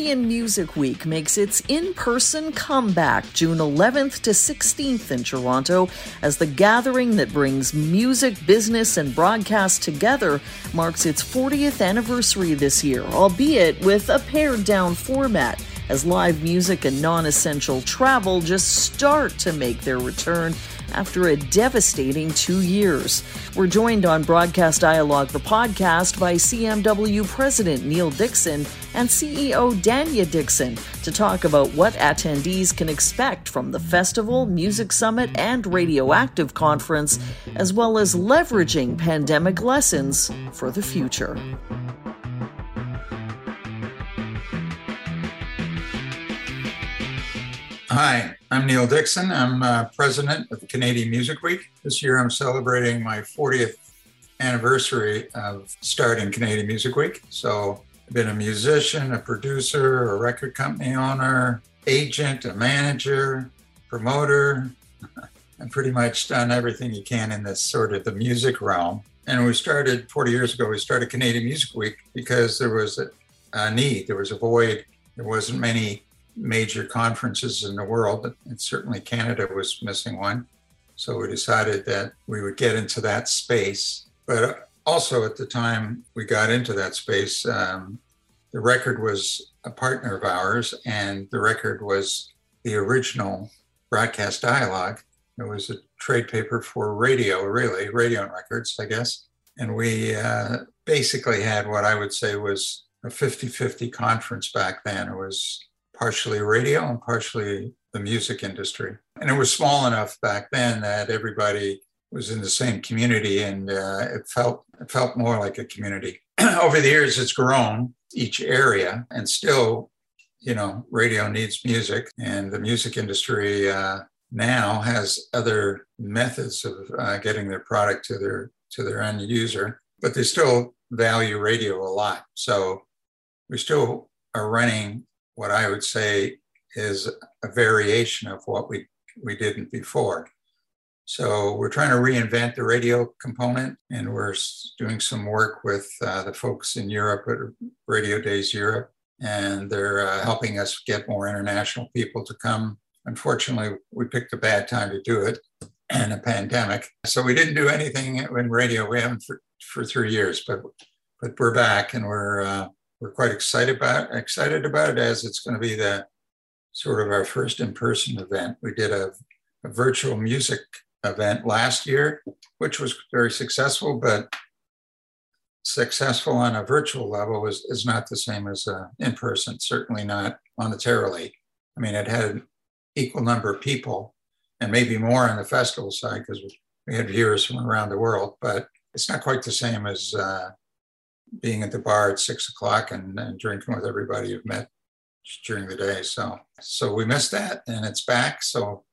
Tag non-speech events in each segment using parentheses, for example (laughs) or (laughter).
Canadian Music Week makes its in person comeback June 11th to 16th in Toronto as the gathering that brings music, business, and broadcast together marks its 40th anniversary this year, albeit with a pared down format as live music and non essential travel just start to make their return after a devastating two years. We're joined on Broadcast Dialogue, the podcast, by CMW President Neill Dixon and CEO Danya Dixon to talk about what attendees can expect from the festival, music summit, and radioactive conference, as well as leveraging pandemic lessons for the future. Hi, I'm Neill Dixon. I'm uh, president of Canadian Music Week. This year I'm celebrating my 40th anniversary of starting Canadian Music Week. So been a musician, a producer, a record company owner, agent, a manager, promoter. (laughs) I've pretty much done everything you can in this sort of the music realm. And we started 40 years ago, we started Canadian Music Week because there was a, a need, there was a void. There wasn't many major conferences in the world, and certainly Canada was missing one. So we decided that we would get into that space. But also at the time we got into that space, um, the record was a partner of ours, and the record was the original broadcast dialogue. It was a trade paper for radio, really, radio and records, I guess. And we uh, basically had what I would say was a 50 50 conference back then. It was partially radio and partially the music industry. And it was small enough back then that everybody was in the same community and uh, it felt it felt more like a community. (clears throat) Over the years it's grown each area and still you know radio needs music and the music industry uh, now has other methods of uh, getting their product to their to their end user but they still value radio a lot so we still are running what I would say is a variation of what we, we didn't before. So we're trying to reinvent the radio component, and we're doing some work with uh, the folks in Europe at Radio Days Europe, and they're uh, helping us get more international people to come. Unfortunately, we picked a bad time to do it, and a pandemic. So we didn't do anything in radio. We haven't for, for three years, but but we're back, and we're uh, we're quite excited about excited about it as it's going to be the sort of our first in-person event. We did a, a virtual music event last year, which was very successful, but successful on a virtual level is, is not the same as uh, in person, certainly not monetarily. I mean, it had equal number of people and maybe more on the festival side because we had viewers from around the world, but it's not quite the same as uh, being at the bar at six o'clock and, and drinking with everybody you've met during the day. So, so we missed that and it's back. So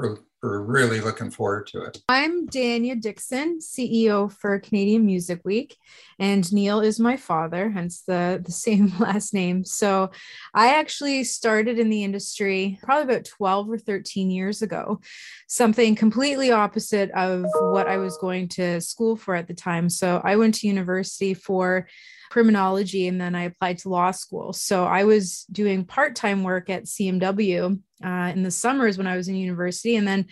we're, we're really looking forward to it. I'm Danya Dixon, CEO for Canadian Music Week, and Neill is my father, hence the, the (laughs) same last name. So I actually started in the industry probably about 12 or 13 years ago, something completely opposite of what I was going to school for at the time. So I went to university for criminology and then I applied to law school. So I was doing part time work at CMW uh, in the summers when I was in university. And then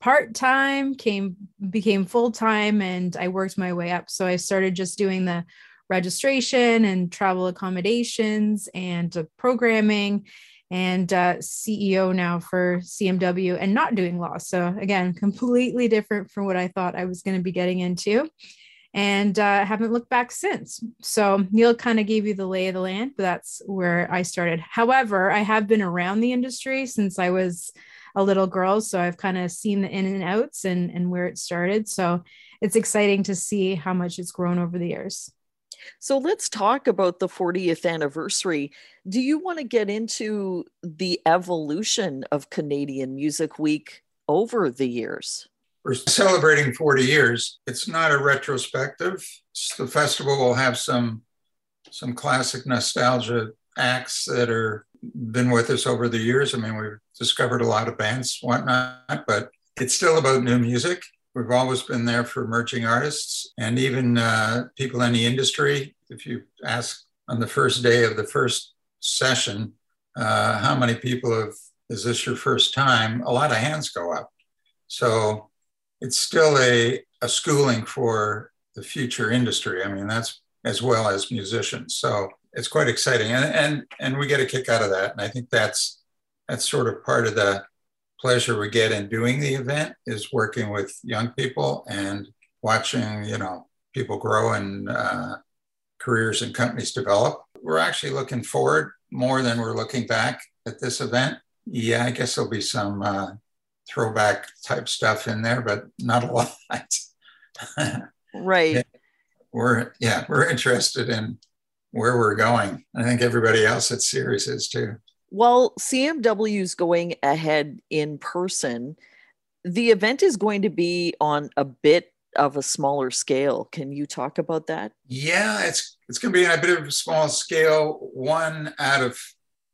part time came became full time and I worked my way up. So I started just doing the registration and travel accommodations and programming and uh, CEO now for CMW and not doing law. So again, (laughs) completely different from what I thought I was going to be getting into and uh, haven't looked back since. So Neill kind of gave you the lay of the land, but that's where I started. However, I have been around the industry since I was a little girl, so I've kind of seen the in and outs and and where it started. So it's exciting to see how much it's grown over the years. So let's talk about the 40th anniversary. Do you want to get into the evolution of Canadian Music Week over the years? We're celebrating 40 years. It's not a retrospective. The festival will have some some classic nostalgia acts that are been with us over the years. I mean, we've discovered a lot of bands, whatnot, but it's still about new music. We've always been there for emerging artists and even uh, people in the industry. If you ask on the first day of the first session, uh, how many people have, is this your first time? A lot of hands go up. So it's still a, a schooling for the future industry. I mean, that's as well as musicians. So it's quite exciting. And, and, and we get a kick out of that. And I think that's, that's sort of part of the pleasure we get in doing the event is working with young people and watching, you know, people grow and uh, careers and companies develop. We're actually looking forward more than we're looking back at this event. Yeah, I guess there'll be some uh, throwback type stuff in there, but not a (laughs) lot. right. We're yeah, we're interested in where we're going. I think everybody else at Ceres is too. While CMW is going ahead in person, the event is going to be on a bit of a smaller scale. Can you talk about that? Yeah, it's it's going to be on a bit of a small scale. One out of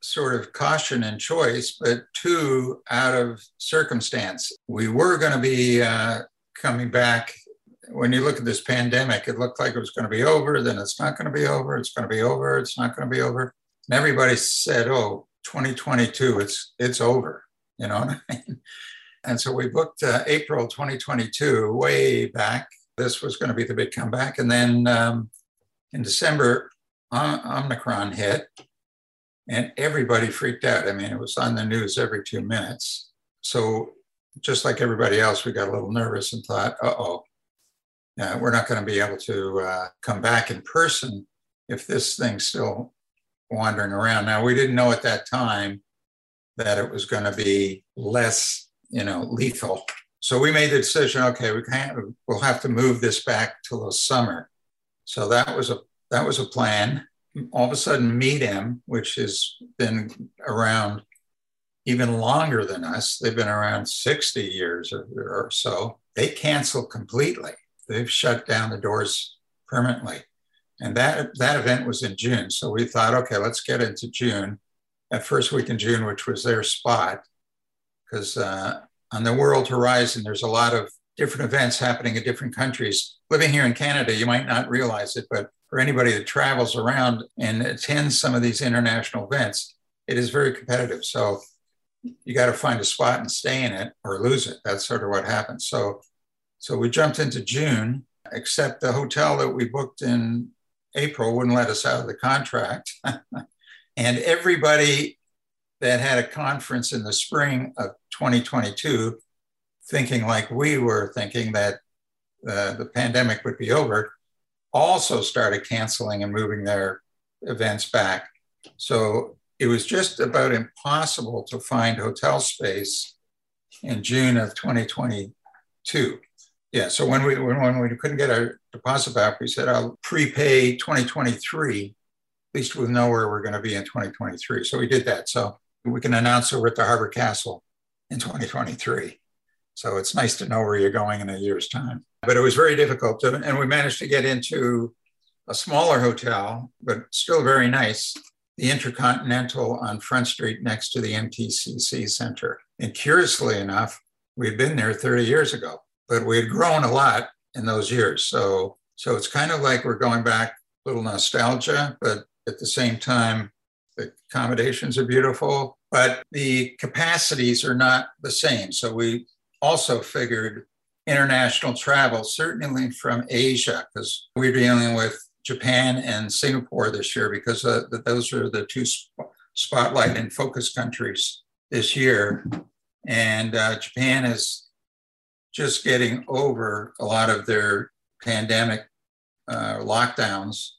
sort of caution and choice, but two out of circumstance. We were going to be uh, coming back. When you look at this pandemic, it looked like it was going to be over. Then it's not going to be over. It's going to be over. It's not going to be over. And everybody said, "Oh, 2022, it's it's over." You know? And so we booked uh, April 2022 way back. This was going to be the big comeback. And then um, in December, Omicron hit and everybody freaked out. I mean, it was on the news every two minutes. So just like everybody else, we got a little nervous and thought, uh oh, yeah, we're not going to be able to uh, come back in person if this thing's still wandering around. Now, we didn't know at that time that it was going to be less you know, lethal. So we made the decision, okay, we can't, we'll have to move this back till the summer. So that was a, that was a plan. All of a sudden, Midem, which has been around even longer than us, they've been around 60 years or, or so, they canceled completely. They've shut down the doors permanently. And that, that event was in June. So we thought, okay, let's get into June, that first week in June, which was their spot because uh, on the world horizon, there's a lot of different events happening in different countries. Living here in Canada, you might not realize it, but for anybody that travels around and attends some of these international events, it is very competitive. So you got to find a spot and stay in it or lose it. That's sort of what happens. So, so we jumped into June, except the hotel that we booked in April wouldn't let us out of the contract. (laughs) and everybody that had a conference in the spring of 2022, thinking like we were thinking that uh, the pandemic would be over, also started canceling and moving their events back. So it was just about impossible to find hotel space in June of 2022. Yeah, so when we when, when we couldn't get our deposit back, we said I'll prepay 2023. At least we'll know where we're going to be in 2023. So we did that. So we can announce we're at the Harbour Castle in 2023. So it's nice to know where you're going in a year's time. But it was very difficult to, and we managed to get into a smaller hotel, but still very nice, the Intercontinental on Front Street next to the MTCC Center. And curiously enough, we'd been there 30 years ago, but we had grown a lot in those years. So, so it's kind of like we're going back a little nostalgia, but at the same time, the accommodations are beautiful, but the capacities are not the same. So we also figured international travel, certainly from Asia, because we're dealing with Japan and Singapore this year because uh, those are the two sp- spotlight and focus countries this year. And uh, Japan is just getting over a lot of their pandemic uh, lockdowns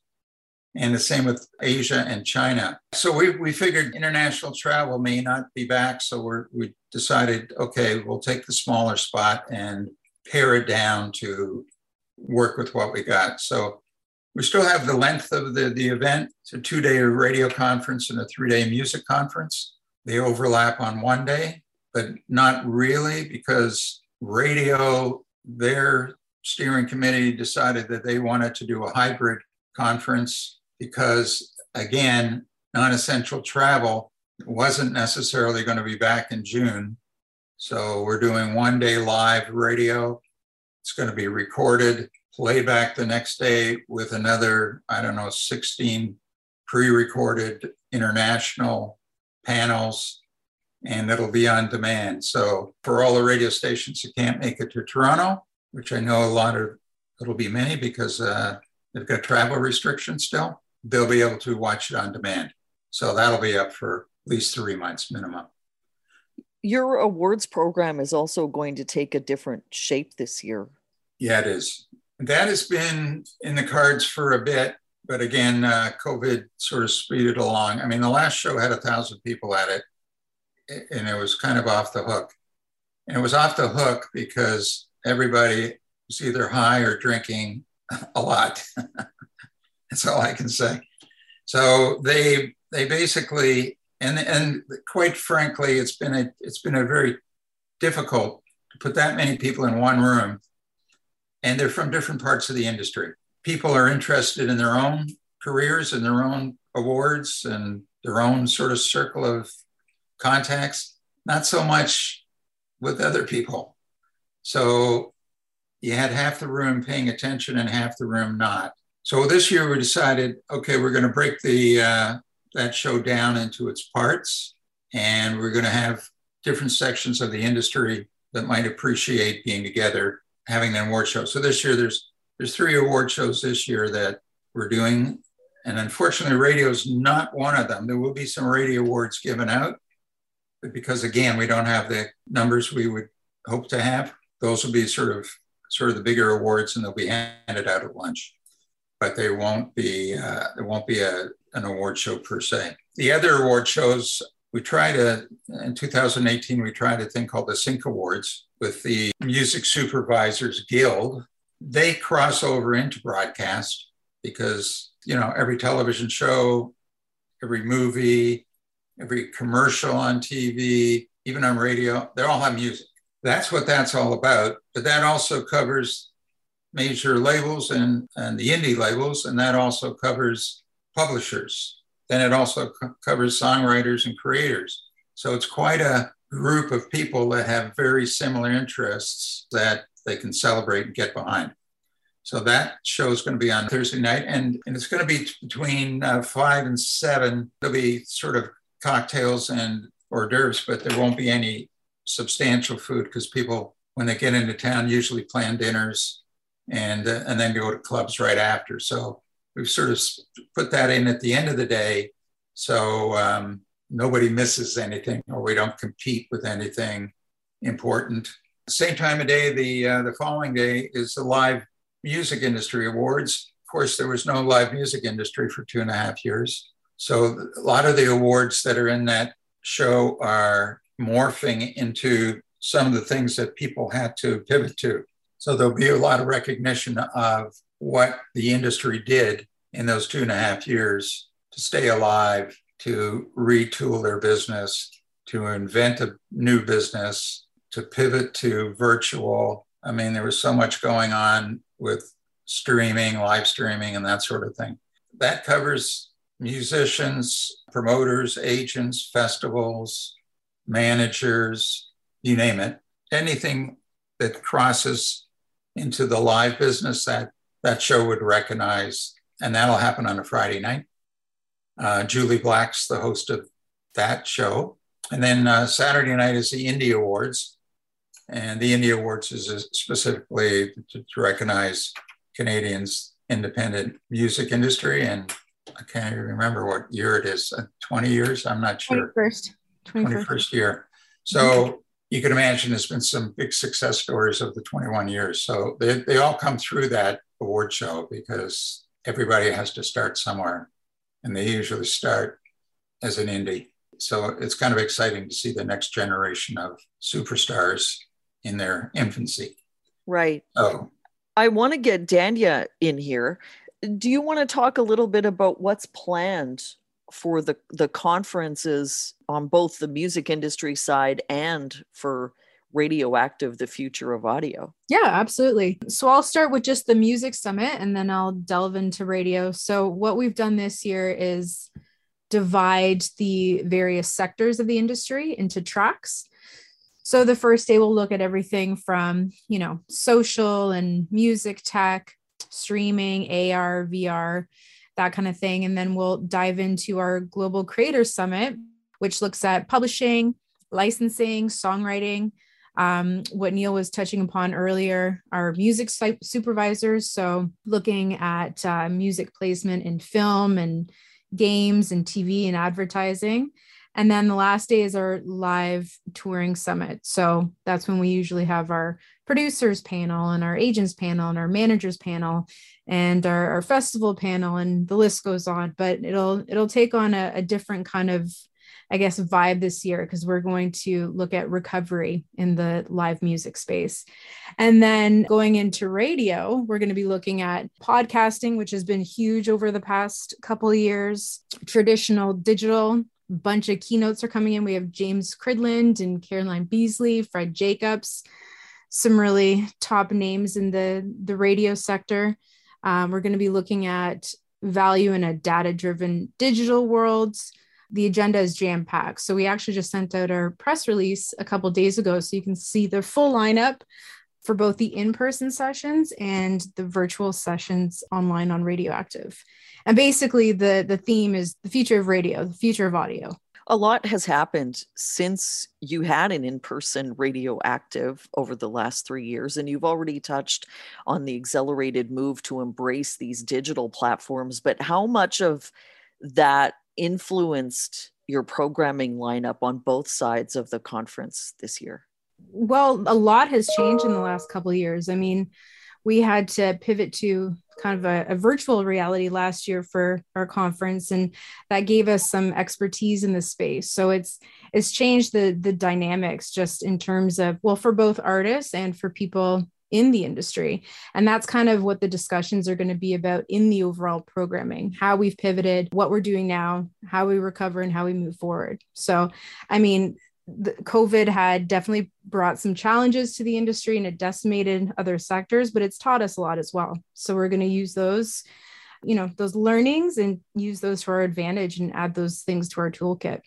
and the same with Asia and China. So we, we figured international travel may not be back. So we're, we decided, okay, we'll take the smaller spot and pare it down to work with what we got. So we still have the length of the, the event. It's a two day radio conference and a three day music conference. They overlap on one day, but not really because radio, their steering committee decided that they wanted to do a hybrid conference because, again, non essential travel wasn't necessarily going to be back in June. So we're doing one day live radio. It's going to be recorded, playback the next day with another, I don't know, 16 pre recorded international panels, and it'll be on demand. So, for all the radio stations that can't make it to Toronto, which I know a lot of, it'll be many because uh, they've got travel restrictions still, they'll be able to watch it on demand. So, that'll be up for at least three months minimum. Your awards program is also going to take a different shape this year. Yeah, it is. That has been in the cards for a bit, but again, uh, COVID sort of speeded along. I mean, the last show had a thousand people at it, and it was kind of off the hook. And it was off the hook because everybody was either high or drinking (laughs) a lot. (laughs) That's all I can say. So they they basically and and quite frankly, it's been a it's been a very difficult to put that many people in one room, and they're from different parts of the industry. People are interested in their own careers and their own awards and their own sort of circle of contacts, not so much with other people. So you had half the room paying attention and half the room not. So this year we decided, okay, we're going to break the uh, that show down into its parts. And we're going to have different sections of the industry that might appreciate being together, having an award show. So this year, there's there's three award shows this year that we're doing, and unfortunately, radio is not one of them. There will be some radio awards given out, but because again, we don't have the numbers we would hope to have. Those will be sort of sort of the bigger awards, and they'll be handed out at lunch. But they won't be uh, there won't be a an award show per se. The other award shows, we try to, in 2018, we tried a thing called the Sync Awards with the Music Supervisors Guild. They cross over into broadcast because, you know, every television show, every movie, every commercial on TV, even on radio, they all have music. That's what that's all about. But that also covers major labels and, and the indie labels, and that also covers publishers. Then it also co- covers songwriters and creators. So it's quite a group of people that have very similar interests that they can celebrate and get behind. So that show is going to be on Thursday night, and, and it's going to be between uh, five and seven. There'll be sort of cocktails and hors d'oeuvres, but there won't be any substantial food because people, when they get into town, usually plan dinners and uh, and then go to clubs right after. So we've sort of put that in at the end of the day. So um, nobody misses anything or we don't compete with anything important. Same time of day the uh, the following day is the live music industry awards. Of course there was no live music industry for two and a half years. So a lot of the awards that are in that show are morphing into some of the things that people had to pivot to. So there'll be a lot of recognition of what the industry did in those two and a half years to stay alive, to retool their business, to invent a new business, to pivot to virtual. I mean, there was so much going on with streaming, live streaming, and that sort of thing. That covers musicians, promoters, agents, festivals, managers, you name it. Anything that crosses into the live business that that show would recognize, and that'll happen on a Friday night. Uh, Jully Black's the host of that show. And then uh, Saturday night is the Indie Awards. And the Indie Awards is specifically to, to recognize Canadians' independent music industry. And I can't even remember what year it is uh, 20 years? I'm not sure. 21st. 21st, 21st year. So you can imagine there's been some big success stories of the 21 years. So they, they all come through that award show because everybody has to start somewhere. And they usually start as an indie. So it's kind of exciting to see the next generation of superstars in their infancy. Right. So I want to get Danya in here. Do you want to talk a little bit about what's planned for the the conferences on both the music industry side and for radioactive the future of audio. Yeah absolutely. So i'll start with just the music summit and then i'll delve into radio. So what we've done this year is divide the various sectors of the industry into tracks. So the first day we'll look at everything from you know social and music tech streaming ar vr that kind of thing. And then we'll dive into our Global Creator Summit, which looks at publishing, licensing, songwriting, um, what Neill was touching upon earlier, our music supervisors. So, looking at uh, music placement in film and games and TV and advertising. And then the last day is our live touring summit. So that's when we usually have our producers panel and our agents panel and our managers panel and our, our festival panel and the list goes on. But it'll it'll take on a, a different kind of I guess, vibe this year because we're going to look at recovery in the live music space. And then going into radio, we're going to be looking at podcasting, which has been huge over the past couple years, traditional digital. Bunch of keynotes are coming in. We have James Cridland and Caroline Beasley, Fred Jacobs, some really top names in the, the radio sector. Um, we're going to be looking at value in a data driven digital world the agenda is jam packed. So we actually just sent out our press release a couple days ago, so you can see the full lineup for both the in-person sessions and the virtual sessions online on Radioactive. And basically, the the theme is the future of radio, the future of audio. A lot has happened since you had an in person radioactive over the last three years, and you've already touched on the accelerated move to embrace these digital platforms. But how much of that influenced your programming lineup on both sides of the conference this year? Well, a lot has changed in the last couple of years. I mean, we had to pivot to kind of a, a, virtual reality last year for our conference and that gave us some expertise in the space so it's it's changed the the dynamics just in terms of well for both artists and for people in the industry. And that's kind of what the discussions are going to be about in the overall programming, how we've pivoted, what we're doing now, how we recover, and how we move forward. So, I mean, the COVID had definitely brought some challenges to the industry and it decimated other sectors, but it's taught us a lot as well. So we're going to use those, you know, those learnings and use those to our advantage and add those things to our toolkit.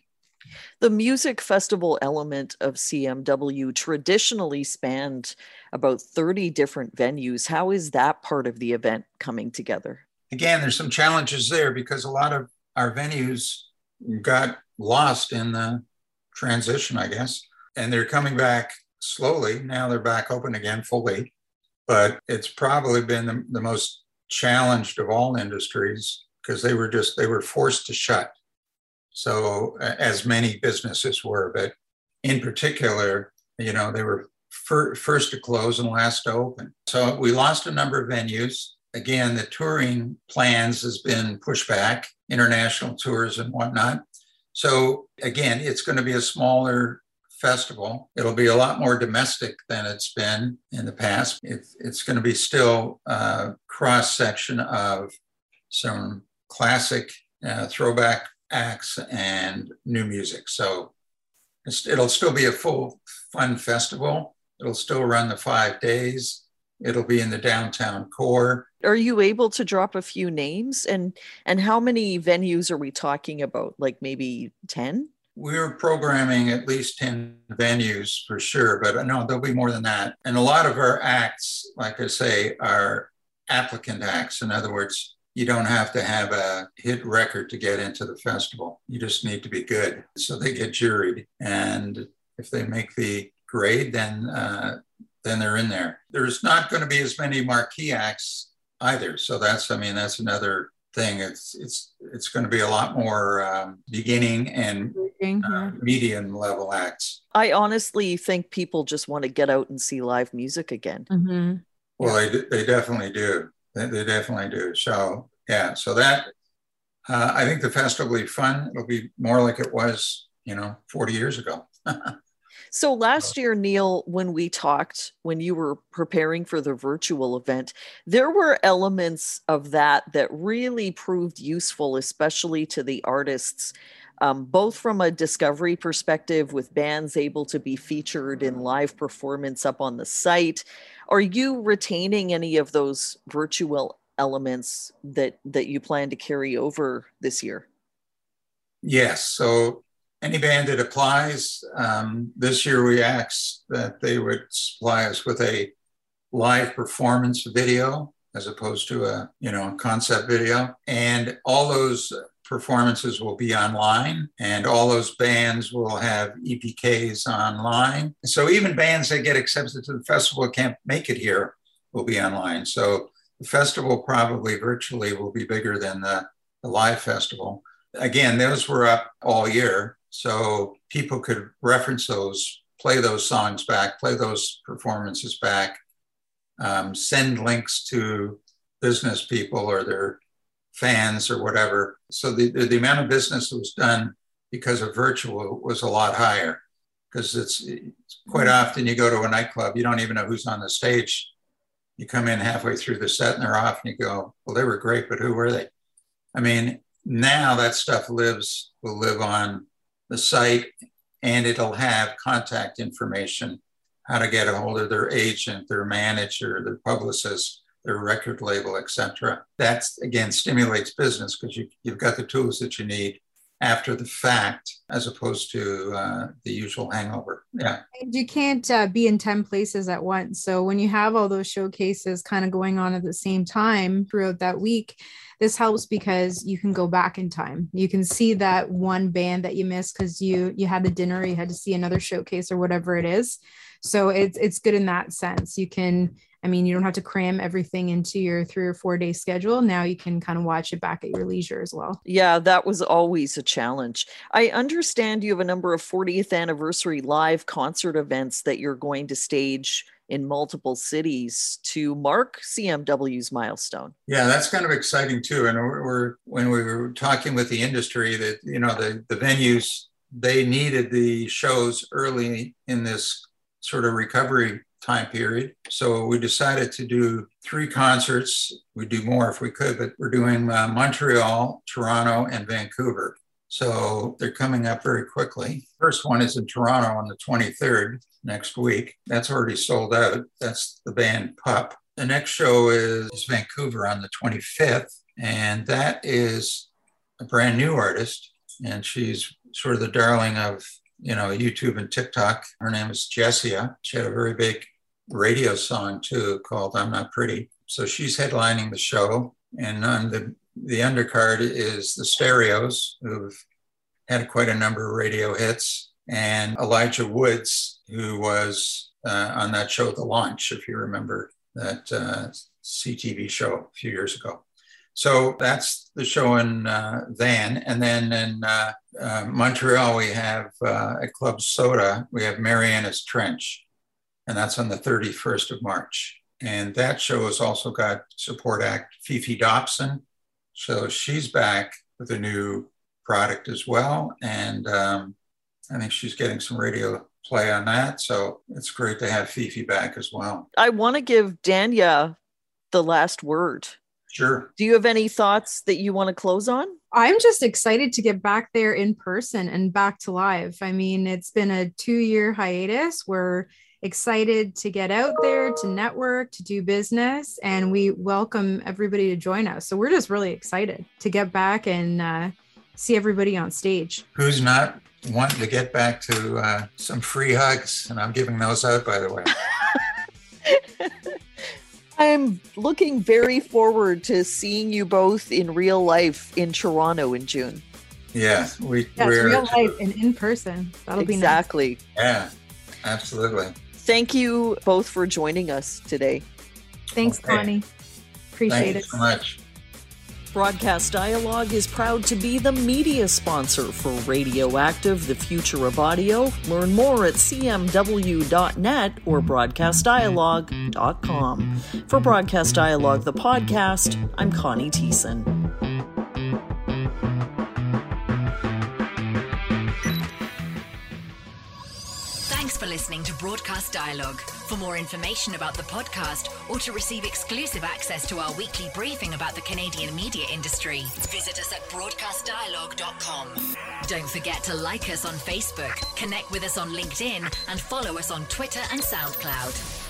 The music festival element of CMW traditionally spanned about 30 different venues. How is that part of the event coming together? Again, there's some challenges there because a lot of our venues got lost in the transition, I guess, and they're coming back slowly. Now they're back open again fully, but it's probably been the, the most challenged of all industries because they were just they were forced to shut so, as many businesses were, but in particular, you know, they were fir- first to close and last to open. So, we lost a number of venues. Again, the touring plans has been pushed back, international tours and whatnot. So, again, it's going to be a smaller festival. It'll be a lot more domestic than it's been in the past. It, it's going to be still a cross section of some classic uh, throwback acts and new music. So it'll still be a full fun festival. It'll still run the five days. It'll be in the downtown core. Are you able to drop a few names and and how many venues are we talking about? Like maybe 10? We're programming at least 10 venues for sure, but no, there'll be more than that. And a lot of our acts, like I say, are applicant acts. In other words, you don't have to have a hit record to get into the festival. You just need to be good. So they get juried, and if they make the grade, then uh, then they're in there. There's not going to be as many marquee acts either. So that's, I mean, that's another thing. It's it's it's going to be a lot more um, beginning and uh, medium level acts. I honestly think people just want to get out and see live music again. Mm-hmm. Well, they they definitely do. They, they definitely do. So yeah, so that uh, I think the festival will be fun. It'll be more like it was, you know, 40 years ago. (laughs) so last year, Neill, when we talked, when you were preparing for the virtual event, there were elements of that that really proved useful, especially to the artists. Um, both from a discovery perspective, with bands able to be featured in live performance up on the site, are you retaining any of those virtual elements that that you plan to carry over this year? Yes. So any band that applies, um, this year we asked that they would supply us with a live performance video as opposed to a you know concept video. And all those performances will be online and all those bands will have epks online. So even bands that get accepted to the festival can't make it here will be online. So the festival probably virtually will be bigger than the, the live festival. Again those were up all year so people could reference those play those songs back play those performances back um, send links to business people or their fans or whatever. So the, the amount of business that was done because of virtual was a lot higher because it's, it's quite mm-hmm. often you go to a nightclub, you don't even know who's on the stage. You come in halfway through the set and they're off and you go, well, they were great, but who were they? I mean, now that stuff lives, will live on the site and it'll have contact information how to get a hold of their agent, their manager, their publicist, their record label, etc. That again stimulates business because you, you've got the tools that you need after the fact as opposed to uh, the usual hangover. Yeah. And you can't uh, be in 10 places at once. So when you have all those showcases kind of going on at the same time throughout that week, this helps because you can go back in time. You can see that one band that you missed because you you had the dinner, you had to see another showcase or whatever it is. So it's it's good in that sense. You can I mean, you don't have to cram everything into your three or four day schedule. Now you can kind of watch it back at your leisure as well. Yeah, that was always a challenge. I understand you have a number of 40th anniversary live concert events that you're going to stage in multiple cities to mark CMW's milestone. Yeah, that's kind of exciting too. And we're, we're when we were talking with the industry that you know the the venues they needed the shows early in this sort of recovery time period. So we decided to do three concerts. We'd do more if we could, but we're doing uh, Montreal, Toronto, and Vancouver. So they're coming up very quickly. First one is in Toronto on the 23rd next week. That's already sold out. That's the band Pup. The next show is Vancouver on the 25th, and that is a brand new artist, and she's sort of the darling of you know YouTube and TikTok. Her name is Jessia. She had a very big radio song too called I'm Not Pretty. So she's headlining the show. And on the, the undercard is the Stereos, who've had quite a number of radio hits, and Elijah Woods, who was uh, on that show, The Launch, if you remember that uh, CTV show a few years ago. So that's the show in uh, Van. And then in uh, uh, Montreal, we have uh, at Club Soda, we have Marianas Trench and that's on the 31st of March. And that show has also got support act Fefe Dobson. So she's back with a new product as well. And um, I think she's getting some radio play on that. So it's great to have Fefe back as well. I want to give Danya the last word. Sure. Do you have any thoughts that you want to close on? I'm just excited to get back there in person and back to live. I mean, it's been a two year hiatus where excited to get out there, to network, to do business. And we welcome everybody to join us. So we're just really excited to get back and uh, see everybody on stage. Who's not wanting to get back to uh, some free hugs? And I'm giving those out, by the way. (laughs) I'm looking very forward to seeing you both in real life in Toronto in June. Yeah, we, That's we're real life and in person. That'll exactly. be exactly. Yeah, absolutely thank you both for joining us today. Thanks, okay. Connie. Appreciate Thank it. so much. Broadcast Dialogue is proud to be the media sponsor for Radioactive, the future of audio. Learn more at cmw.net or broadcastdialogue.com. For Broadcast Dialogue, the podcast, I'm Connie Thiessen. Listening to Broadcast Dialogue. For more information about the podcast or to receive exclusive access to our weekly briefing about the Canadian media industry, visit us at broadcastdialogue.com. Don't forget to like us on Facebook, connect with us on LinkedIn, and follow us on Twitter and SoundCloud.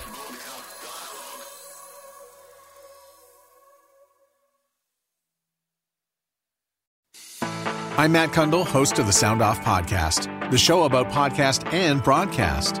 I'm Matt Cundill, host of the Sound Off Podcast, the show about podcast and broadcast.